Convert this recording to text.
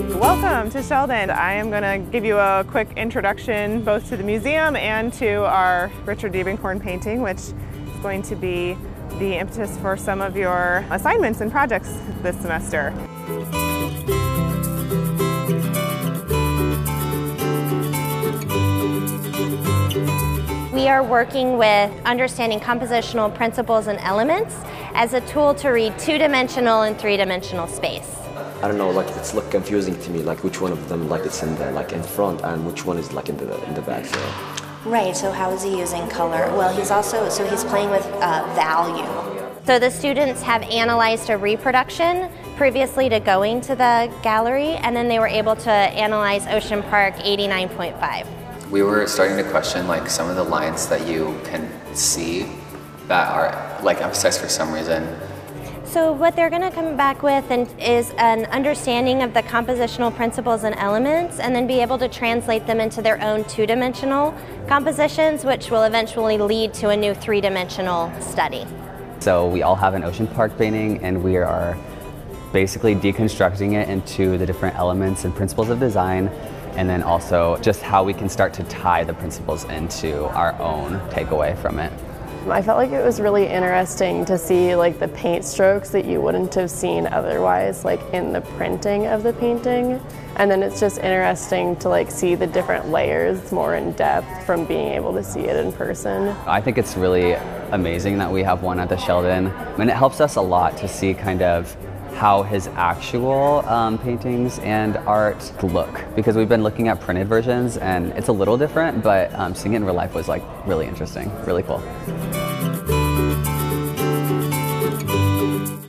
Welcome to Sheldon. I am going to give you a quick introduction both to the museum and to our Richard Diebenkorn painting, which is going to be the impetus for some of your assignments and projects this semester. We are working with understanding compositional principles and elements as a tool to read two-dimensional and three-dimensional space. I don't know, like it's look confusing to me, like which one of them like it's in the like in front and which one is like in the in the back. So. Right. So how is he using color? Well, he's also so he's playing with uh, value. So the students have analyzed a reproduction previously to going to the gallery, and then they were able to analyze Ocean Park 89.5. We were starting to question like some of the lines that you can see that are like emphasized for some reason so what they're going to come back with and, is an understanding of the compositional principles and elements and then be able to translate them into their own two-dimensional compositions which will eventually lead to a new three-dimensional study. So we all have an ocean park painting and we are basically deconstructing it into the different elements and principles of design and then also just how we can start to tie the principles into our own takeaway from it. I felt like it was really interesting to see like the paint strokes that you wouldn't have seen otherwise like in the printing of the painting and then it's just interesting to like see the different layers more in depth from being able to see it in person. I think it's really amazing that we have one at the Sheldon and it helps us a lot to see kind of how his actual um, paintings and art look. Because we've been looking at printed versions and it's a little different but um, seeing it in real life was like really interesting really cool